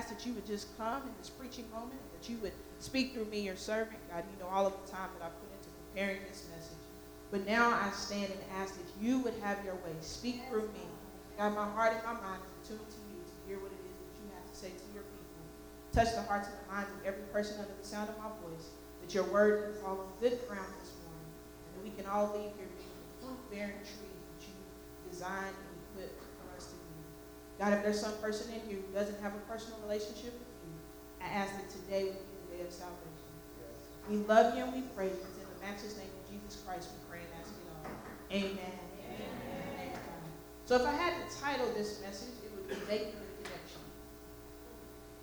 ask that you would just come in this preaching moment, that you would speak through me, your servant. God, you know all of the time that I put into preparing this message. But now I stand and ask that you would have your way. Speak through me. God, my heart and my mind is tuned to you to hear what it is that you have to say to your people. Touch the hearts and the minds of every person under the sound of my voice, that your word can fall on good ground this morning, and that we can all leave here being the fruit-bearing tree that you designed and equipped be. God, if there's some person in here who doesn't have a personal relationship with you, I ask that today would be the day of salvation. We love you and we praise you. In the matchless name of Jesus Christ we pray and ask it all. Amen. So if I had to title this message, it would be Making the Connection.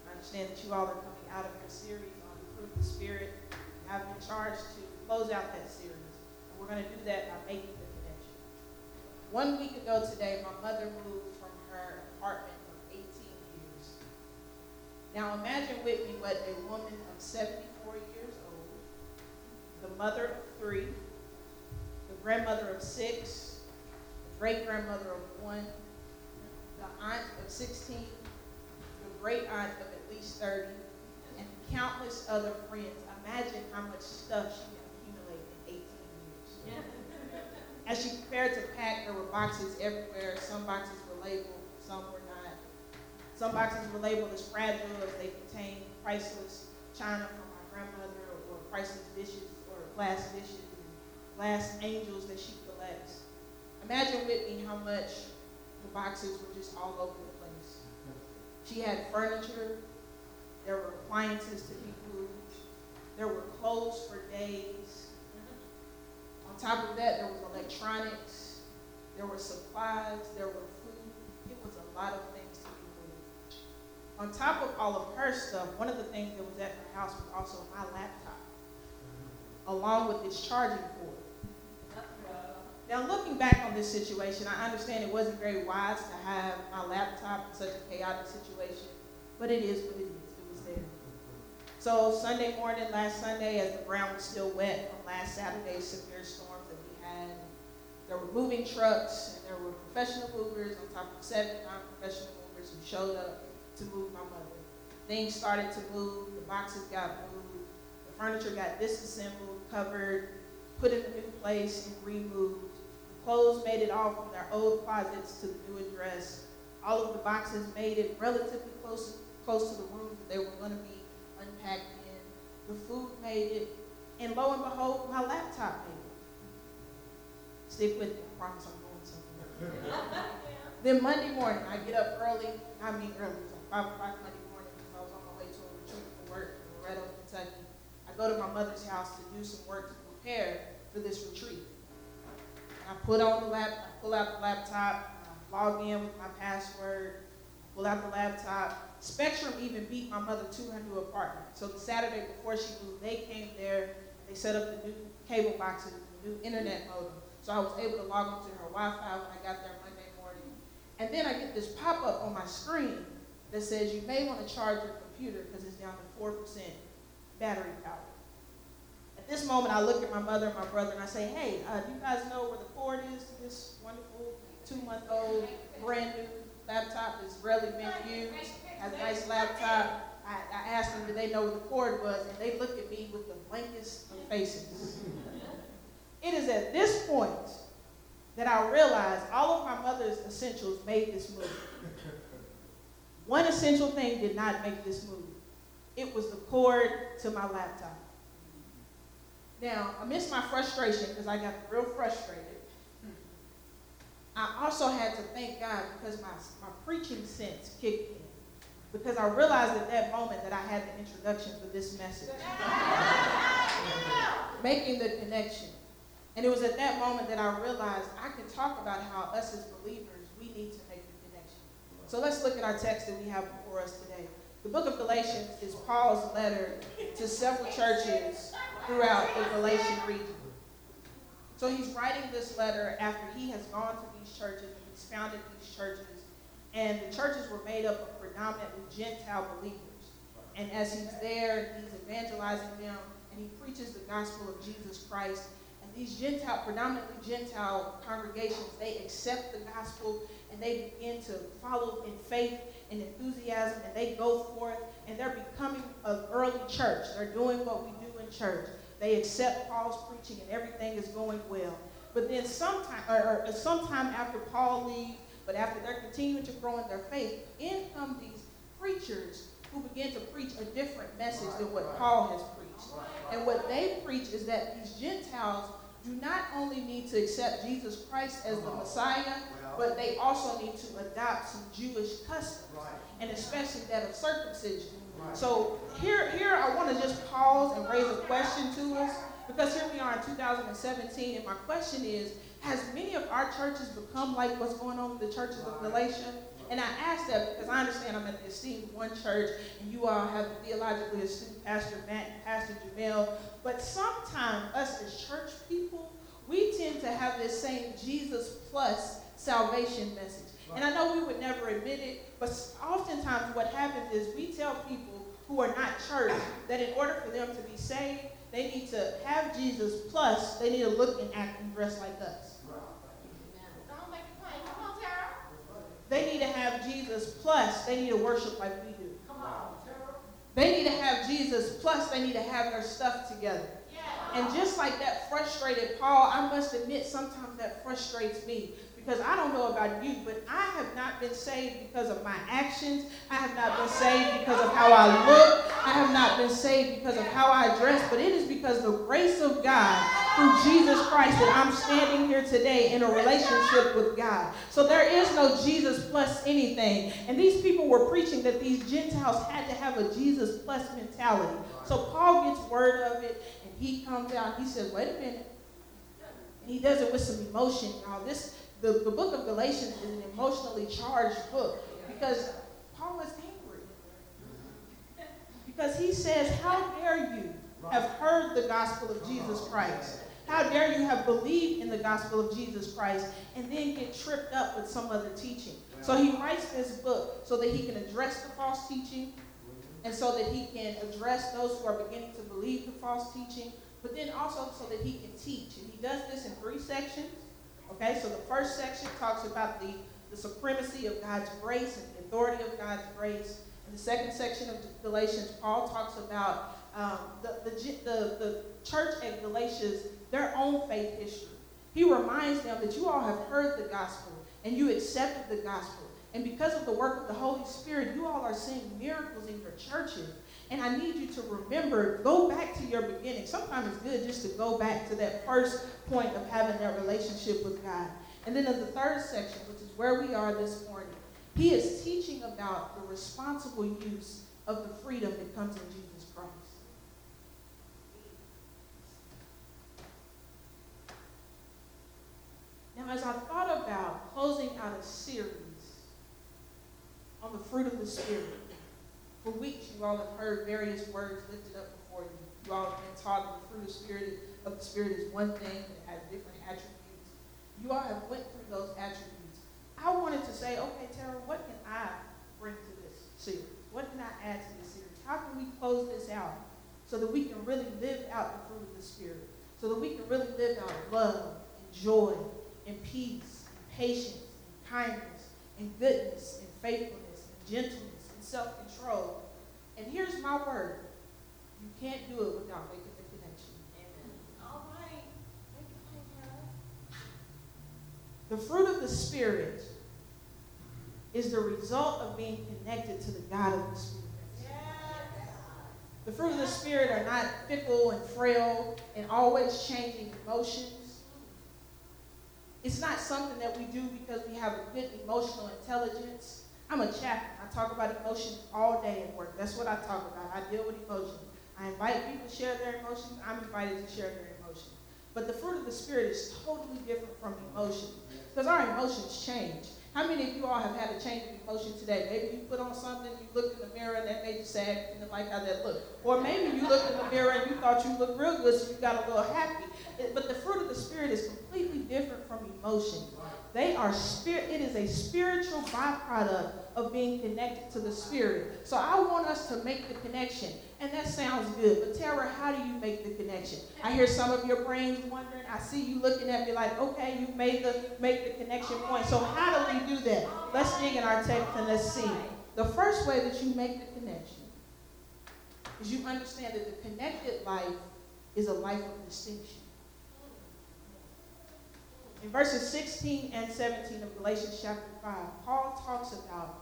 I understand that you all are coming out of your series on the fruit of the Spirit. I've been charged to close out that series. And we're going to do that by making the connection. One week ago today, my mother moved from her apartment of 18 years. Now imagine with me what a woman of 74 years old, the mother of three, the grandmother of six, the great grandmother of one, the aunt of 16, the great aunt of at least 30, and countless other friends. Imagine how much stuff she had accumulated in 18 years. Yeah. As she prepared to pack, there were boxes everywhere. Some boxes were labeled, some were not. Some boxes were labeled as fragile if they contained priceless china from my grandmother or, priceless dishes or glass dishes and glass angels that she collects. Imagine with me how much the boxes were just all over the place. She had furniture. There were appliances to be moved. There were clothes for days. On top of that, there was electronics. There were supplies. There were lot of things to be moved. On top of all of her stuff, one of the things that was at her house was also my laptop, along with its charging cord. Now, looking back on this situation, I understand it wasn't very wise to have my laptop in such a chaotic situation, but it is what it is. It was there. So, Sunday morning, last Sunday, as the ground was still wet from last Saturday's severe storms that we had, there were moving trucks and there were professional movers on top of seven non professional movers who showed up to move my mother. Things started to move, the boxes got moved, the furniture got disassembled, covered, put in a new place, and removed. The Clothes made it all from their old closets to the new address. All of the boxes made it relatively close, close to the room that they were going to be unpacked in. The food made it. And lo and behold, my laptop made it. Stick with me. I promise I'm going somewhere. then Monday morning, I get up early. I mean early. It was like 5 o'clock Monday morning because I was on my way to a retreat for work in Loretto, Kentucky. I go to my mother's house to do some work to prepare for this retreat. I put on the lap, I pull out the laptop, I log in with my password, I pull out the laptop. Spectrum even beat my mother to her new apartment. So the Saturday before she moved, they came there, they set up the new cable boxes, the new internet modem. So I was able to log into her Wi-Fi when I got there Monday morning. And then I get this pop-up on my screen that says you may want to charge your computer because it's down to 4% battery power At this moment, I look at my mother and my brother and I say, hey, uh, do you guys know where the cord is to this wonderful two-month-old brand new laptop that's rarely been used, has a nice laptop. I, I asked them, did they know where the cord was? And they looked at me with the blankest of faces. It is at this point that I realized all of my mother's essentials made this move. One essential thing did not make this move. It was the cord to my laptop. Now, amidst my frustration, because I got real frustrated, I also had to thank God because my, my preaching sense kicked in. Because I realized at that moment that I had the introduction for this message. Making the connection. And it was at that moment that I realized I could talk about how us as believers, we need to make the connection. So let's look at our text that we have before us today. The book of Galatians is Paul's letter to several churches throughout the Galatian region. So he's writing this letter after he has gone to these churches and he's founded these churches. And the churches were made up of predominantly Gentile believers. And as he's there, he's evangelizing them and he preaches the gospel of Jesus Christ. These Gentile, predominantly Gentile congregations, they accept the gospel and they begin to follow in faith and enthusiasm, and they go forth, and they're becoming an early church. They're doing what we do in church. They accept Paul's preaching, and everything is going well. But then sometime, or, or uh, sometime after Paul leaves, but after they're continuing to grow in their faith, in come these preachers who begin to preach a different message than what Paul has preached. And what they preach is that these Gentiles do not only need to accept Jesus Christ as the Messiah, but they also need to adopt some Jewish customs, and especially that of circumcision. So here, here I want to just pause and raise a question to us because here we are in 2017, and my question is: Has many of our churches become like what's going on in the churches of Galatia? And I ask that because I understand I'm at the esteemed one church, and you all have theologically astute Pastor Matt and Pastor Jamel. But sometimes us as church people, we tend to have this same Jesus plus salvation message. And I know we would never admit it, but oftentimes what happens is we tell people who are not church that in order for them to be saved, they need to have Jesus plus they need to look and act and dress like us. Come on. They need to have Jesus plus they need to worship like we do. They need to have Jesus plus they need to have their stuff together. And just like that frustrated Paul, I must admit sometimes that frustrates me because I don't know about you, but I have not been saved because of my actions. I have not been saved because of how I look. I have not been saved because of how I dress, but it is because the grace of God through Jesus Christ that I'm standing here today in a relationship with God. So there is no Jesus plus anything. And these people were preaching that these Gentiles had to have a Jesus plus mentality. So Paul gets word of it and he comes out. He says, wait a minute. And he does it with some emotion, y'all. This the, the book of Galatians is an emotionally charged book because Paul is angry. Because he says, How dare you have heard the gospel of Jesus Christ? How dare you have believed in the gospel of Jesus Christ and then get tripped up with some other teaching? So he writes this book so that he can address the false teaching and so that he can address those who are beginning to believe the false teaching, but then also so that he can teach. And he does this in three sections. Okay, so the first section talks about the, the supremacy of God's grace and the authority of God's grace. In the second section of Galatians, Paul talks about um, the, the, the, the church at Galatians, their own faith history. He reminds them that you all have heard the gospel and you accepted the gospel. And because of the work of the Holy Spirit, you all are seeing miracles in your churches. And I need you to remember, go back to your beginning. Sometimes it's good just to go back to that first point of having that relationship with God. And then in the third section, which is where we are this morning, he is teaching about the responsible use of the freedom that comes in Jesus Christ. Now, as I thought about closing out a series on the fruit of the Spirit, for weeks, you all have heard various words lifted up before you. You all have been taught that the fruit of spirit of the Spirit is one thing that has different attributes. You all have went through those attributes. I wanted to say, okay, Tara, what can I bring to this series? What can I add to this series? How can we close this out so that we can really live out the fruit of the Spirit? So that we can really live out love and joy and peace and patience and kindness and goodness and faithfulness and gentleness and self control. And here's my word you can't do it without making the connection. Amen. All right. The fruit of the Spirit is the result of being connected to the God of the Spirit. The fruit of the Spirit are not fickle and frail and always changing emotions. It's not something that we do because we have a good emotional intelligence. I'm a chaplain. I talk about emotions all day at work. That's what I talk about. I deal with emotions. I invite people to share their emotions. I'm invited to share their emotions. But the fruit of the Spirit is totally different from emotion because our emotions change. How many of you all have had a change emotion today? Maybe you put on something, you looked in the mirror, and that made you sad, and didn't like how that looked. Or maybe you looked in the mirror and you thought you looked real good, so you got a little happy. But the fruit of the Spirit is completely different from emotion. They are spirit, it is a spiritual byproduct of being connected to the Spirit. So I want us to make the connection. And that sounds good. But Tara, how do you make the connection? I hear some of your brains wondering. I see you looking at me like, okay, you made the make the connection point. So how do we do that? Let's dig in our text and let's see. The first way that you make the connection is you understand that the connected life is a life of distinction. In verses 16 and 17 of Galatians chapter 5, Paul talks about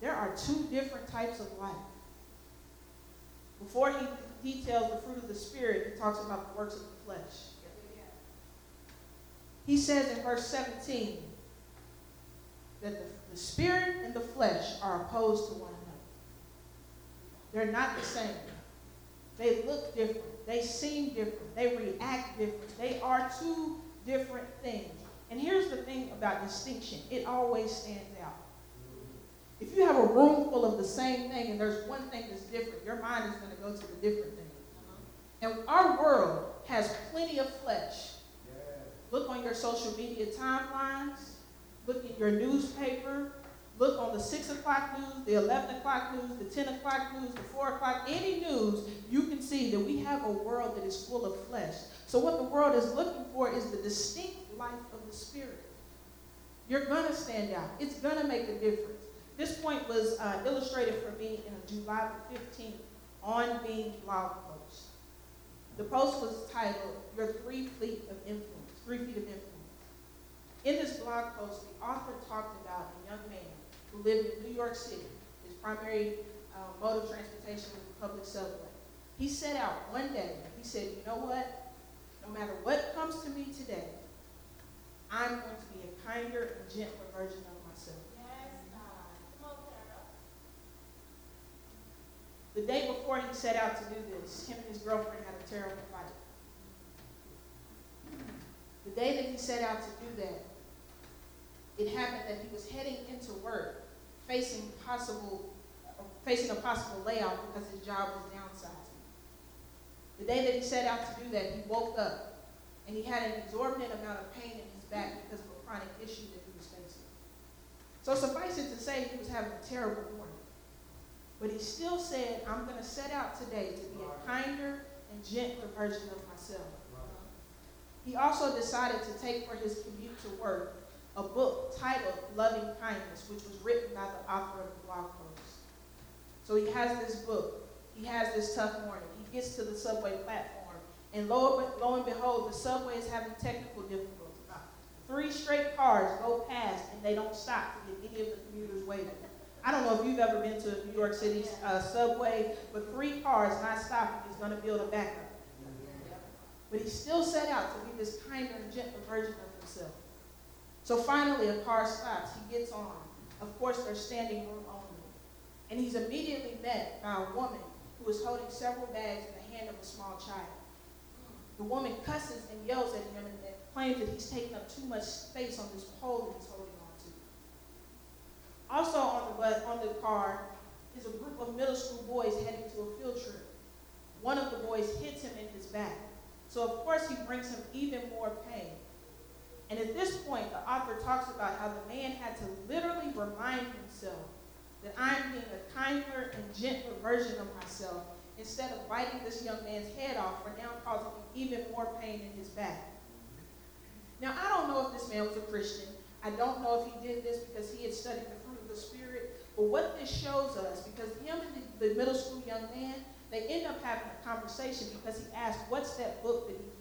there are two different types of life. Before he details the fruit of the Spirit, he talks about the works of the flesh. He says in verse 17 that the, the Spirit and the flesh are opposed to one another. They're not the same. They look different. They seem different. They react different. They are two different things. And here's the thing about distinction it always stands out. If you have a room full of the same thing and there's one thing that's different, your mind is going to go to the different thing. And our world has plenty of flesh. Look on your social media timelines, look in your newspaper, look on the 6 o'clock news, the 11 o'clock news, the 10 o'clock news, the 4 o'clock, any news, you can see that we have a world that is full of flesh. So, what the world is looking for is the distinct life of the Spirit. You're going to stand out, it's going to make a difference. This point was uh, illustrated for me in a July the 15th on Being blog post. The post was titled Your Three Feet of Influence, Three Feet of Influence. In this blog post, the author talked about a young man who lived in New York City. His primary uh, mode of transportation was the public subway. He set out one day, he said, you know what? No matter what comes to me today, I'm going to be a kinder and gentler version of myself. The day before he set out to do this, him and his girlfriend had a terrible fight. The day that he set out to do that, it happened that he was heading into work facing possible facing a possible layoff because his job was downsizing. The day that he set out to do that, he woke up and he had an exorbitant amount of pain in his back because of a chronic issue that he was facing. So suffice it to say, he was having a terrible morning. But he still said, I'm going to set out today to be a kinder and gentler version of myself. He also decided to take for his commute to work a book titled Loving Kindness, which was written by the author of the blog post. So he has this book. He has this tough morning. He gets to the subway platform, and lo, lo and behold, the subway is having technical difficulties. Three straight cars go past, and they don't stop to get any of the commuters waiting. I don't know if you've ever been to New York City's uh, subway, but three cars not stopping is going to build a backup. But he still set out to be this kinder gentler version of himself. So finally, a car stops. He gets on. Of course, they're standing room only. And he's immediately met by a woman who is holding several bags in the hand of a small child. The woman cusses and yells at him and claims that he's taking up too much space on this pole that he's holding on to. Also on the, on the car is a group of middle school boys heading to a field trip. One of the boys hits him in his back. So, of course, he brings him even more pain. And at this point, the author talks about how the man had to literally remind himself that I'm being a kinder and gentler version of myself instead of biting this young man's head off for now causing him even more pain in his back. Now, I don't know if this man was a Christian. I don't know if he did this because he had studied the fruit of the Spirit. But what this shows us, because him and the, the middle school young man, they end up having a conversation because he asked, What's that book that he?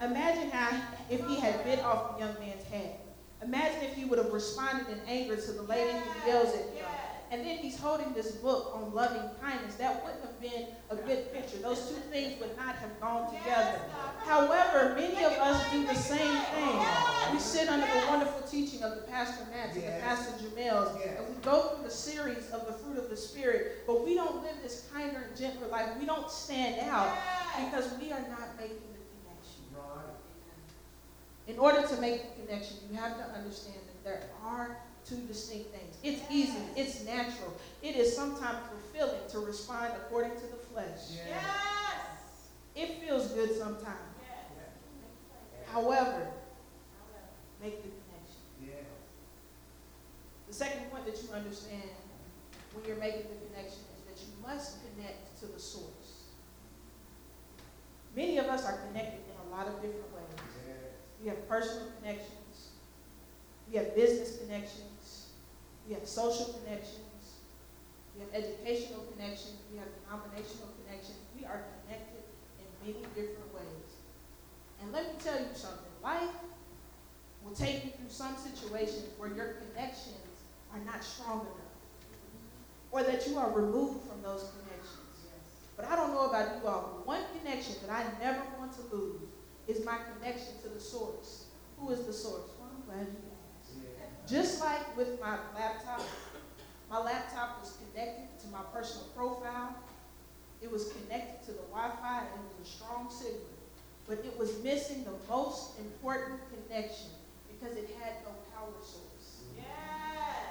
Imagine how if he had bit off the young man's head. Imagine if he would have responded in anger to the lady who yells at him. And then he's holding this book on loving kindness. That wouldn't have been a good picture. Those two things would not have gone together. However, many of us do the same thing. We sit under the wonderful teaching of the Pastor Matt and the Pastor Jamels, and we go through the series of the fruit of the Spirit, but we don't live this kinder and gentler life. We don't stand out because we are not making. In order to make the connection, you have to understand that there are two distinct things. It's easy, it's natural, it is sometimes fulfilling to respond according to the flesh. Yes. It feels good sometimes. However, make the connection. Yeah. The second point that you understand when you're making the connection is that you must connect to the source. Many of us are connected in a lot of different ways. We have personal connections, we have business connections, we have social connections, We have educational connections. We have denominational connections. We are connected in many different ways. And let me tell you something. Life will take you through some situations where your connections are not strong enough. Or that you are removed from those connections. But I don't know about you all, but one connection that I never want to lose is my connection to the source. Who is the source? Well, I'm glad you asked. Just like with my laptop, my laptop was connected to my personal profile. It was connected to the Wi-Fi and it was a strong signal. But it was missing the most important connection because it had no power source. Yeah.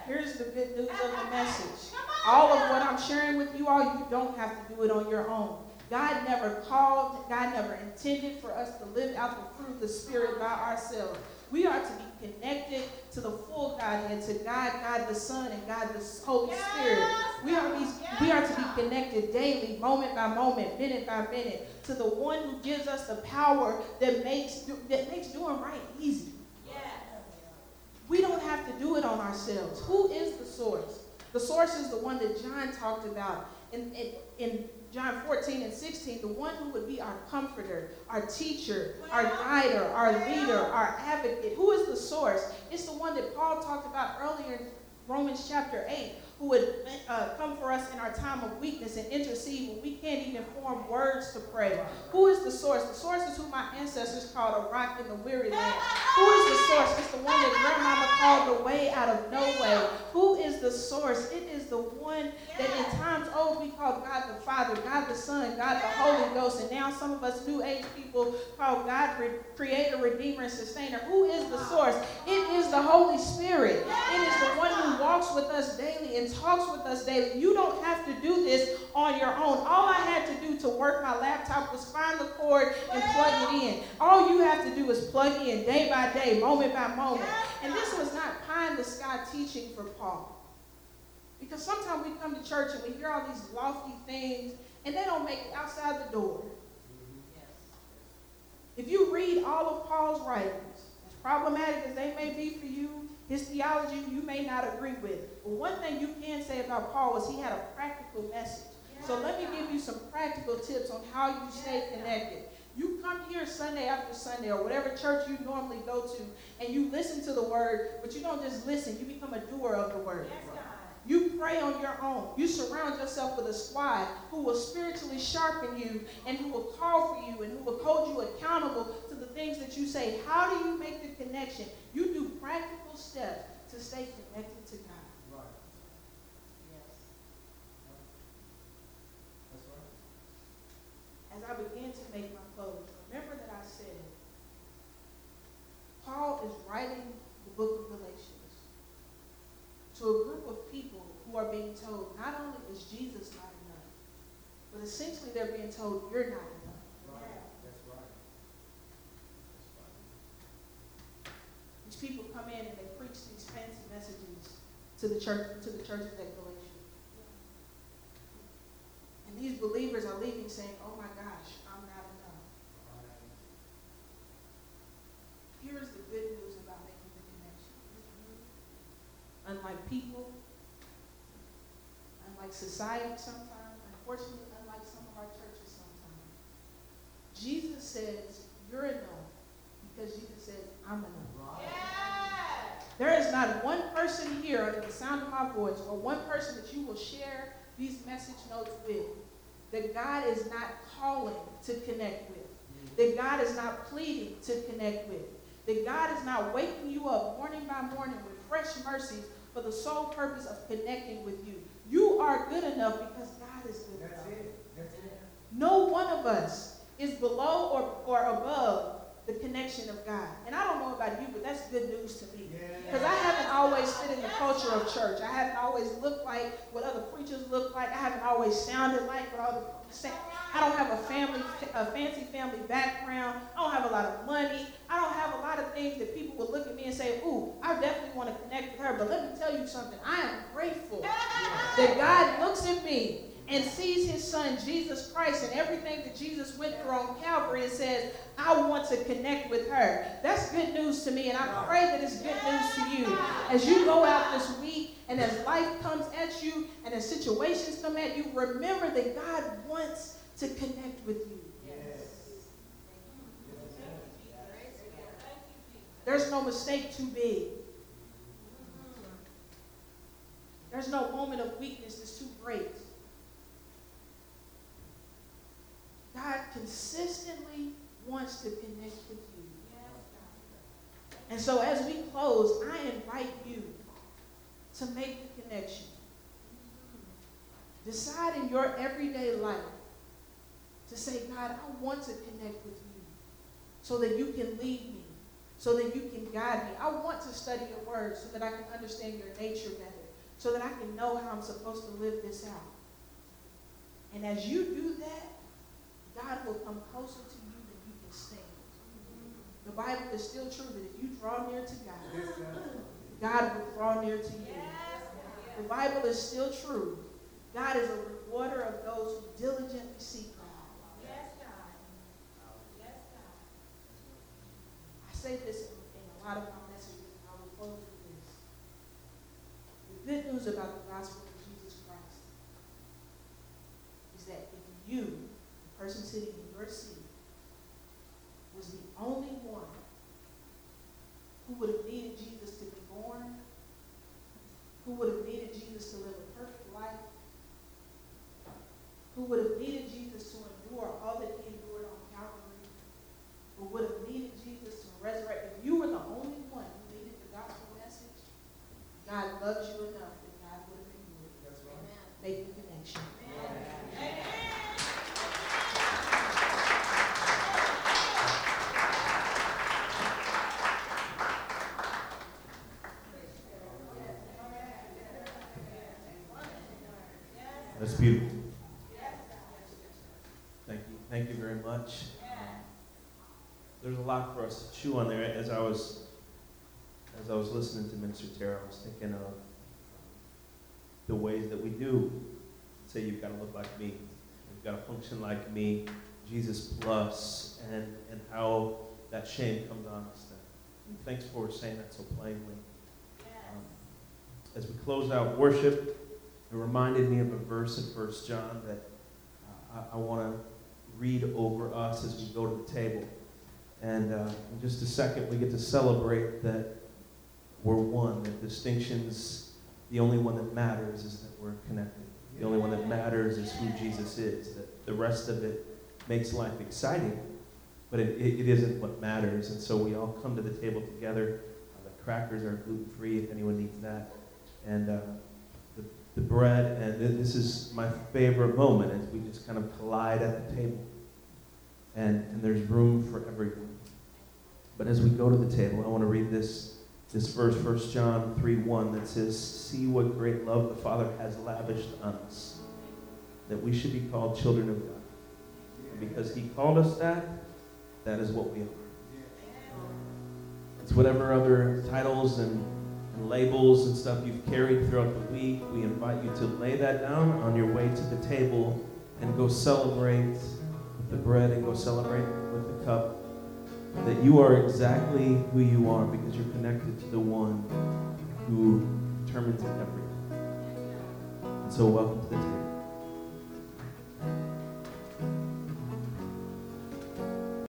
Here's the good news of the message. All of what I'm sharing with you all, you don't have to do it on your own. God never called, God never intended for us to live out the fruit of the Spirit by ourselves. We are to be connected to the full Godhead, to God, God the Son, and God the Holy yes, Spirit. We are, be, yes. we are to be connected daily, moment by moment, minute by minute, to the one who gives us the power that makes, that makes doing right easy. Yes. We don't have to do it on ourselves. Who is the source? The source is the one that John talked about in, in, in John 14 and 16, the one who would be our comforter, our teacher, our guider, our leader, our advocate. Who is the source? It's the one that Paul talked about earlier in Romans chapter 8 who would uh, come for us in our time of weakness and intercede when we can't even form words to pray. Who is the source? The source is who my ancestors called a rock in the weary land. Who is the source? It's the one that grandmama called the way out of no way. Who is the source? It is the one that in times old we called God the Father, God the Son, God the Holy Ghost, and now some of us new age people call God Creator, Redeemer, and Sustainer. Who is the source? It is the Holy Spirit. It is the one who walks with us daily and talks with us daily. You don't have to do this on your own. All I had to do to work my laptop was find the cord and plug it in. All you have to do is plug in day by day, moment by moment. And this was not pie in the sky teaching for Paul. Because sometimes we come to church and we hear all these lofty things and they don't make it outside the door. If you read all of Paul's writings, as problematic as they may be for you, his theology you may not agree with. But one thing you can say about Paul was he had a practical message. So let me give you some practical tips on how you stay connected. You come here Sunday after Sunday or whatever church you normally go to and you listen to the word, but you don't just listen, you become a doer of the word. Yes, You pray on your own. You surround yourself with a squad who will spiritually sharpen you and who will call for you and who will hold you accountable to the things that you say. How do you make the connection? You do practical steps to stay connected to God. Right. Yes. That's right. As I begin to make my close, remember that I said Paul is writing the book of Galatians to a group of people who are being told not only is Jesus not enough, but essentially they're being told you're not enough. These people come in and they preach these fancy messages to the church, to the churches at Galatia. And these believers are leaving saying, oh my gosh, I'm not enough. Here's the good news about making the connection. Unlike people, unlike society sometimes, unfortunately, unlike some of our churches sometimes, Jesus says, you're enough because Jesus says, I'm enough. There is not one person here under the sound of my voice or one person that you will share these message notes with that God is not calling to connect with, mm-hmm. that God is not pleading to connect with, that God is not waking you up morning by morning with fresh mercies for the sole purpose of connecting with you. You are good enough because God is good That's enough. It. That's it. No one of us is below or, or above the connection of God. And I don't know about you, but that's good news to me. Because I haven't always fit in the culture of church. I haven't always looked like what other preachers look like. I haven't always sounded like what other I don't have a family, a fancy family background. I don't have a lot of money. I don't have a lot of things that people would look at me and say, ooh, I definitely want to connect with her. But let me tell you something. I am grateful that God looks at me and sees his son Jesus Christ and everything that Jesus went through on Calvary and says, I want to connect with her. That's good news to me, and I pray that it's good news to you. As you go out this week And as life comes at you and as situations come at you, remember that God wants to connect with you. There's no mistake too big. There's no moment of weakness that's too great. God consistently wants to connect with you. And so as we close, I invite you to make the connection. Decide in your everyday life to say, God, I want to connect with you so that you can lead me, so that you can guide me. I want to study your word so that I can understand your nature better, so that I can know how I'm supposed to live this out. And as you do that, God will come closer to you than you can stand. The Bible is still true that if you draw near to God, God will draw near to you. The Bible is still true. God is a rewarder of those who diligently seek God. Yes, God. Yes, God. I say this in a lot of my messages, and I will close with this. The good news about the gospel of Jesus Christ is that if you person sitting in your seat was the only one who would have needed Jesus to be born, who would have needed Jesus to live a perfect life, who would have needed Jesus to endure all that he endured on Calvary, who would have needed Jesus to resurrect. If you were the only one who needed the gospel message, God loves you enough that God would have endured. Right. Make the connection. Amen. Amen. That's beautiful. Thank you. Thank you very much. Um, there's a lot for us to chew on there. As I was as I was listening to Minister Tara, I was thinking of the ways that we do say you've got to look like me, you've got to function like me, Jesus plus, and and how that shame comes on us. Then. thanks for saying that so plainly. Um, as we close out worship. It reminded me of a verse in First John that uh, I, I want to read over us as we go to the table. And uh, in just a second, we get to celebrate that we're one, that distinctions, the only one that matters is that we're connected. The only one that matters is who Jesus is. That the rest of it makes life exciting, but it, it, it isn't what matters. And so we all come to the table together. Uh, the crackers are gluten free if anyone needs that. And uh, the bread, and this is my favorite moment as we just kind of collide at the table. And, and there's room for everyone. But as we go to the table, I want to read this, this verse, 1 John 3 1, that says, See what great love the Father has lavished on us, that we should be called children of God. And because He called us that, that is what we are. It's whatever other titles and and labels and stuff you've carried throughout the week. We invite you to lay that down on your way to the table and go celebrate with the bread and go celebrate with the cup. That you are exactly who you are because you're connected to the one who determines everything. And so, welcome to the table.